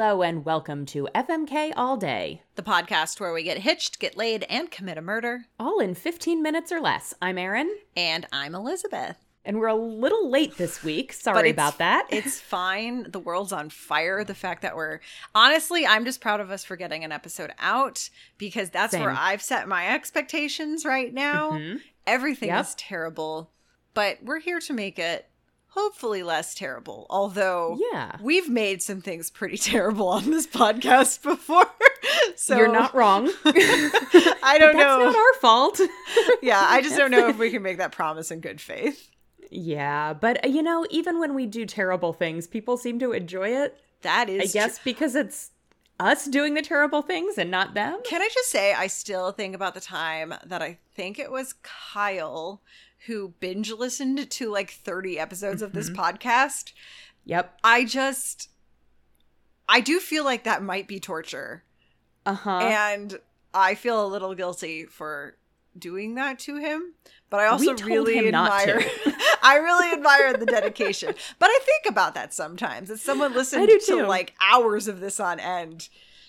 Hello and welcome to FMK All Day, the podcast where we get hitched, get laid, and commit a murder. all in 15 minutes or less. I'm Erin, And I'm Elizabeth. and we're a little late this week. Sorry about that. It's fine. The world's on fire. The fact that we're honestly, I'm just proud of us for getting an episode out because that's where I've set my expectations right now. Mhm. Everything Yep. is terrible, but we're here to make it hopefully less terrible. Although Yeah. we've made some things pretty terrible on this podcast before. so You're not wrong. I don't That's know. not our fault. yeah, I just don't know if we can make that promise in good faith. yeah, but uh, you know, even when we do terrible things, people seem to enjoy it. That is I guess because it's us doing the terrible things and not them. Can I just say, I still think about the time that I think it was Kyle who binge listened to like 30 episodes of this podcast. Yep. I just, I do feel like that might be torture. Uh huh. and I feel a little guilty for doing that to him. But I also really admire, I really admire the dedication. But I think about that sometimes. That someone listened to too. like hours of this on end.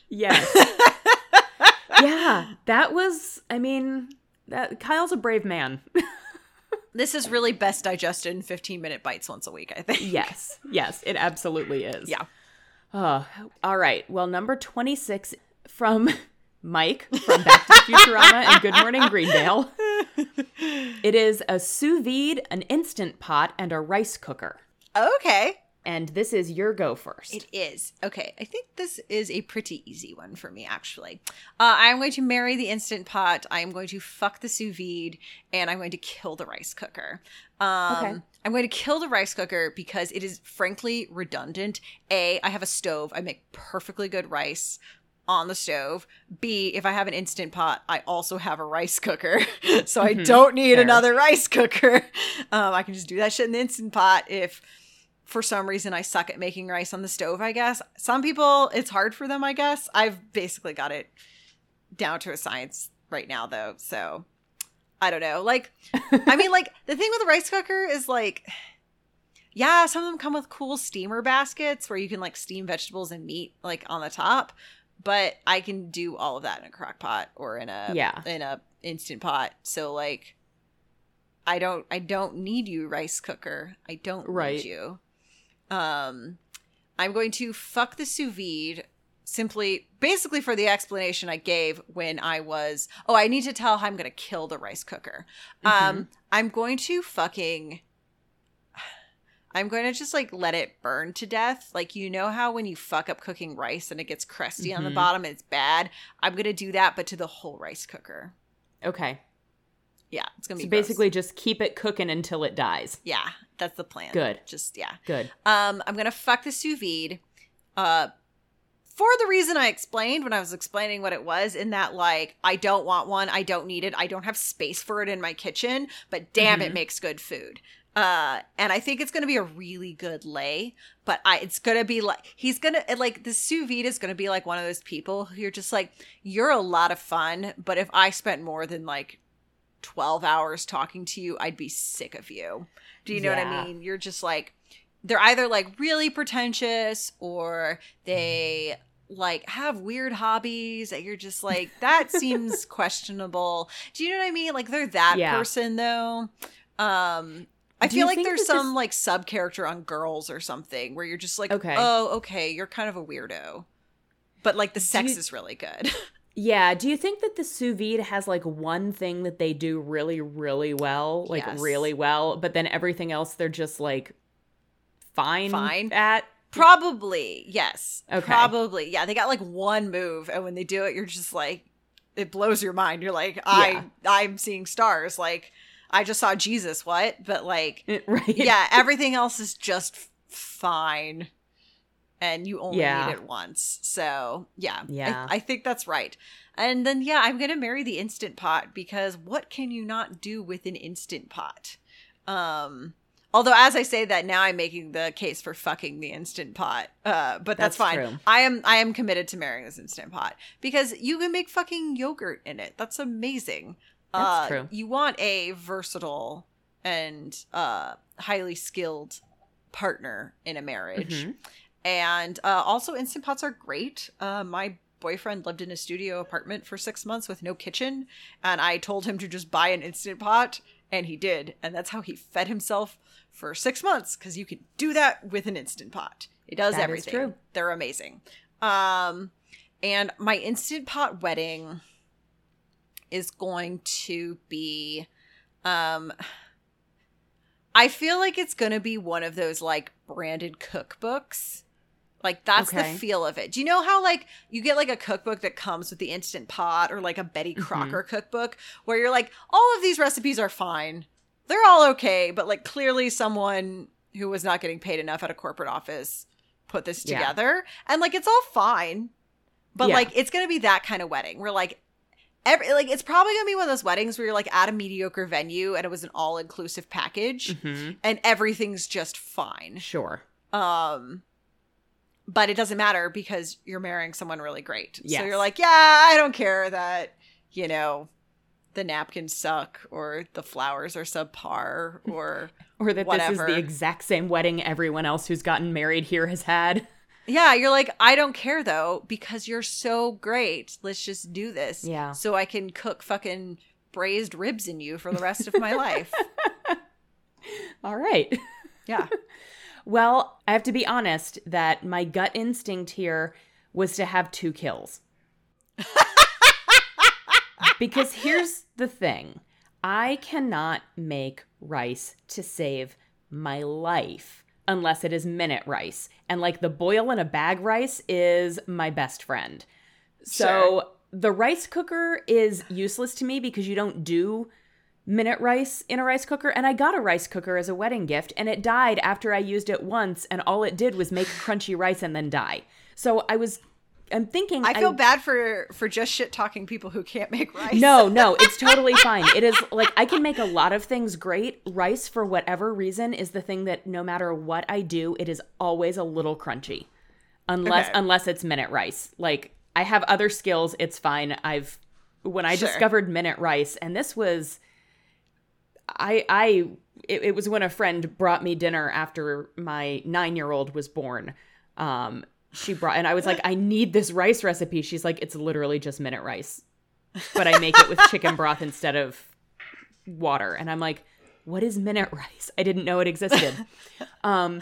Yes. yeah, that was. I mean, that Kyle's a brave man. This is really best digested in 15 minute bites once a week, I think. yes, yes, it absolutely is. Yeah. Oh, all right. Well, number twenty-six from Mike from Back to Futurama and Good Morning Greendale. It is a sous vide, an instant pot, and a rice cooker. Okay. And this is your go first. It is. Okay. I think this is a pretty easy one for me, actually. Uh, I'm going to marry the Instant Pot. I'm going to fuck the sous vide. And I'm going to kill the rice cooker. Um, Okay. I'm going to kill the rice cooker because it is frankly redundant. A, I have a stove. I make perfectly good rice on the stove. B, if I have an instant pot, I also have a rice cooker. so I Mhm. don't need Fair. another rice cooker. Um, I can just do that shit in the instant pot if for some reason I suck at making rice on the stove, I guess. Some people it's hard for them, I guess. I've basically got it down to a science right now though. So I don't know. Like I mean like the thing with the rice cooker is like yeah, some of them come with cool steamer baskets where you can like steam vegetables and meat like on the top, but I can do all of that in a crock pot or in a Yeah. in a instant pot. So like I don't I don't need you rice cooker. I don't Right. need you. Um I'm going to fuck the sous vide simply basically for the explanation I gave when I was oh I need to tell how I'm going to kill the rice cooker. Um I'm going to fucking I'm going to just like let it burn to death. Like you know how when you fuck up cooking rice and it gets crusty on the Mhm. bottom and it's bad. I'm going to do that but to the whole rice cooker. okay. Yeah, it's So be gross. basically, just keep it cooking until it dies. yeah, that's the plan. Good. Just yeah. Good. Um, I'm gonna fuck the sous vide, uh, for the reason I explained when I was explaining what it was. In that, like, I don't want one, I don't need it, I don't have space for it in my kitchen, but damn, it Mhm. makes good food. Uh, and I think it's gonna be a really good lay, but I it's gonna be like he's gonna like the sous vide is gonna be like one of those people who you're just like you're a lot of fun, but if I spent more than like 12 hours talking to you, I'd be sick of you. Do you know what I mean? You're just like, they're either like really pretentious or they like have weird hobbies that you're just like, that seems questionable. Do you know what I mean? Like they're that Yeah. person though. Um, I Do feel like there's some like sub character on girls or something where you're just like, Okay. oh, okay, you're kind of a weirdo. But like the sex you- is really good. Yeah. Do you think that the sous vide has like one thing that they do really, really well, like Yes. really well, but then everything else they're just like fine, Fine. at? Probably, yes. Okay. Probably. Yeah, they got like one move and when they do it you're just like it blows your mind. You're like, I I'm seeing stars. Like I just saw Jesus, what? But like right? yeah, everything else is just fine. And you only Yeah. need it once. So, yeah. I- Yeah. I, think that's right. And then yeah, I'm going to marry the instant pot because what can you not do with an instant pot? Um Although, as I say that now, I'm making the case for fucking the instant pot. Uh, but That's that's, fine. true. I am I am committed to marrying this instant pot because you can make fucking yogurt in it. That's amazing. That's uh, true. You want a versatile and uh, highly skilled partner in a marriage. Mhm. And uh, also, instant pots are great. Uh, my boyfriend lived in a studio apartment for six months with no kitchen, and I told him to just buy an instant pot, and he did. And that's how he fed himself for six months because you can do that with an instant pot. It does That everything. true. They're amazing. Um, and my instant pot wedding is going to be um I feel like it's going to be one of those like branded cookbooks. Like that's Okay. the feel of it. Do you know how like you get like a cookbook that comes with the instant pot or like a Betty Mm-hmm. Crocker cookbook where you're like all of these recipes are fine. They're all okay, but like clearly someone who was not getting paid enough at a corporate office put this Yeah. together and like it's all fine. But Yeah. like it's going to be that kind of wedding where like every like it's probably going to be one of those weddings where you're like at a mediocre venue and it was an all-inclusive package hmm and everything's just fine. Sure. Um but it doesn't matter because you're marrying someone really great. So you're like, yeah, I don't care that, you know, the napkins suck or the flowers are subpar or Or that this is the exact same wedding everyone else who's gotten married here has had. Yeah, you're like, I don't care though, because you're so great. Let's just do this. Yeah. So I can cook fucking braised ribs in you for the rest of my life. All right. Yeah. Well, I have to be honest that my gut instinct here was to have two kills. because here's the thing I cannot make rice to save my life unless it is minute rice. And like the boil in a bag rice is my best friend. So Sure. the rice cooker is useless to me because you don't do minute rice in a rice cooker and I got a rice cooker as a wedding gift and it died after I used it once and all it did was make crunchy rice and then die. So I was I'm thinking I feel bad for for just shit talking people who can't make rice. No, no, it's totally fine. It is like I can make a lot of things great. Rice for whatever reason is the thing that no matter what I do, it is always a little crunchy. Unless Okay. unless it's minute rice. Like I have other skills, it's fine. I've when I Sure. discovered minute rice and this was I I it, it was when a friend brought me dinner after my 9-year-old was born. Um she brought and I was like I need this rice recipe. She's like it's literally just minute rice but I make it with chicken broth instead of water. And I'm like, what is minute rice? I didn't know it existed. um,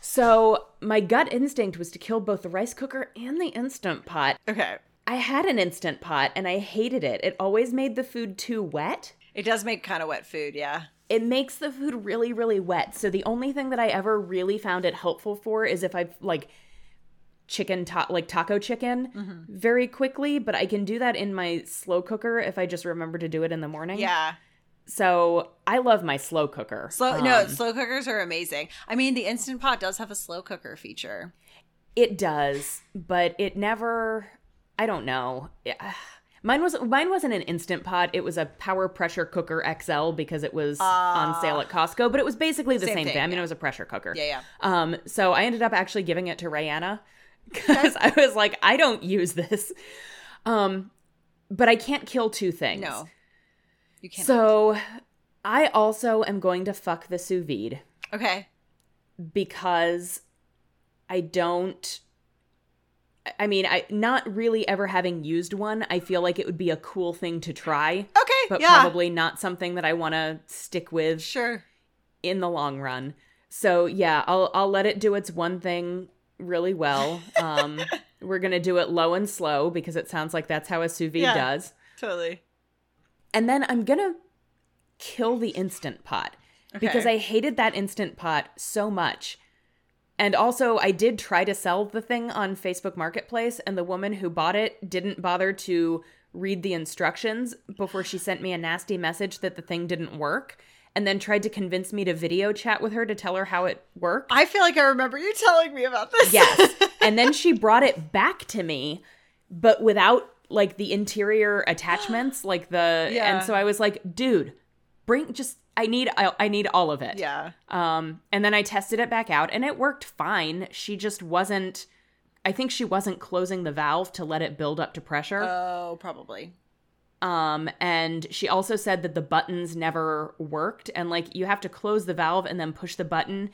so my gut instinct was to kill both the rice cooker and the instant pot. Okay. I had an instant pot and I hated it. It always made the food too wet. It does make kind of wet food, yeah. It makes the food really, really wet. So the only thing that I ever really found it helpful for is if I've like chicken ta- like taco chicken very quickly, but I can do that in my slow cooker if I just remember to do it in the morning. Yeah. So I love my slow cooker. Slow no, Um, slow cookers are amazing. I mean, the instant pot does have a slow cooker feature. it does, but it never. I don't know. Yeah. Mine was mine wasn't an instant pot. It was a power pressure cooker XL because it was on sale at Costco. But it was basically the Same same, thing, thing. I mean, yeah. it was a pressure cooker. Yeah, yeah. Um. So I ended up actually giving it to Rayanna because I was like, I don't use this. Um, but I can't kill two things. No. You can't. So I also am going to fuck the sous vide. okay. because I don't I mean, I not really ever having used one, I feel like it would be a cool thing to try, Okay. but yeah. probably not something that I want to stick with Sure. in the long run. So, yeah, I'll I'll let it do its one thing really well. Um we're going to do it low and slow because it sounds like that's how a sous vide Yeah. does. Totally. And then I'm going to kill the instant pot because I hated that instant pot so much. And also, I did try to sell the thing on Facebook Marketplace, and the woman who bought it didn't bother to read the instructions before she sent me a nasty message that the thing didn't work, and then tried to convince me to video chat with her to tell her how it worked. I feel like I remember you telling me about this. Yes. and then she brought it back to me, but without like the interior attachments, like the Yeah. and so I was like, dude, bring just I need I, I need all of it. yeah. Um and then I tested it back out and it worked fine. She just wasn't I think she wasn't closing the valve to let it build up to pressure. Oh, probably. Um, and she also said that the buttons never worked, and like you have to close the valve and then push the button,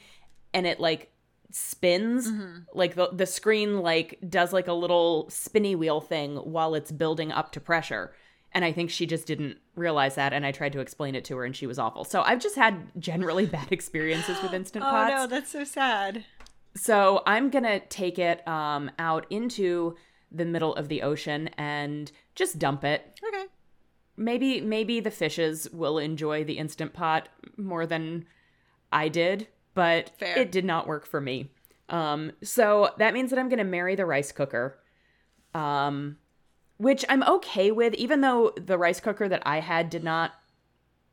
and it like spins like the the screen like does like a little spinny wheel thing while it's building up to pressure and i think she just didn't realize that and i tried to explain it to her and she was awful so i've just had generally bad experiences with instant Oh pots Oh no, that's so sad. so i'm gonna take it um out into the middle of the ocean and just dump it Okay. maybe maybe the fishes will enjoy the instant pot more than I did, but Fair. it did not work for me. Um, so that means that I'm gonna marry the rice cooker, um, which I'm okay with, even though the rice cooker that I had did not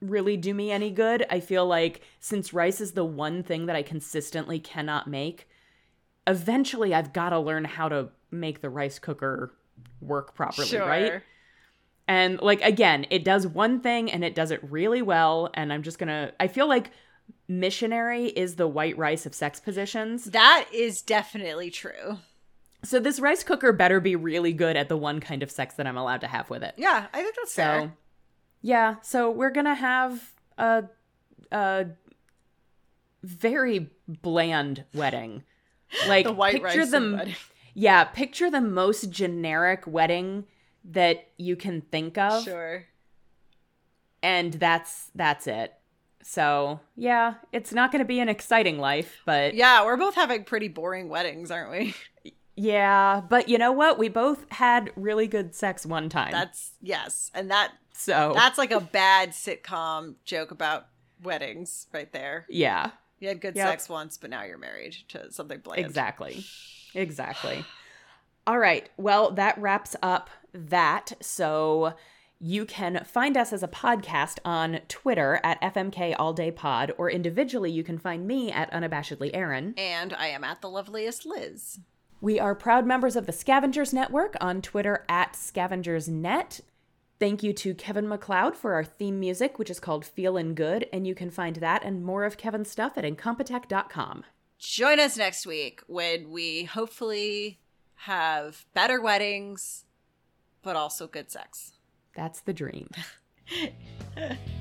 really do me any good. I feel like since rice is the one thing that I consistently cannot make, eventually I've got to learn how to make the rice cooker work properly, Sure. right? And like again, it does one thing and it does it really well. And I'm just gonna. I feel like missionary is the white rice of sex positions. That is definitely true. So this rice cooker better be really good at the one kind of sex that I'm allowed to have with it. Yeah, I think that's So fair. yeah, so we're gonna have a a very bland wedding. Like The white picture rice the wedding. yeah, picture the most generic wedding that you can think of. Sure. and that's that's it. So yeah, it's not going to be an exciting life, but yeah. Yeah, we're both having pretty boring weddings, aren't we? but you know what? We both had really good sex one time. That's yes, and that so that's like a bad sitcom joke about weddings right there. yeah, You had good Yep. sex once, but now you're married to something bland. exactly, exactly. All right, well that wraps up that. So. You can find us as a podcast on Twitter at FMK All Day Pod, or individually, you can find me at Unabashedly Erin. And I am at the loveliest Liz. We are proud members of the Scavengers Network on Twitter at ScavengersNet. Thank you to Kevin MacLeod for our theme music, which is called Feelin' Good, and you can find that and more of Kevin's stuff at Incompetech.com. Join us next week when we hopefully have better weddings, but also good sex. That's the dream.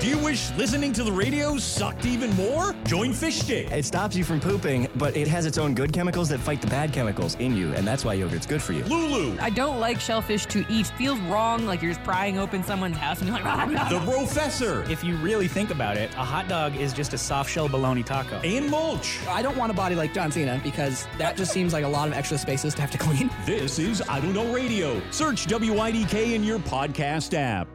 Do you wish listening to the radio sucked even more? Join Fish Stick. It stops you from pooping, but it has its own good chemicals that fight the bad chemicals in you, and that's why yogurt's good for you. Lulu, I don't like shellfish to eat. Feels wrong, like you're just prying open someone's house and you're like, "Ah, ah." the Professor, If you really think about it, a hot dog is just a soft shell bologna taco. and Mulch. I don't want a body like John Cena because that just seems like a lot of extra spaces to have to clean. This is I Don't Know Radio. Search WIDK in your podcast app.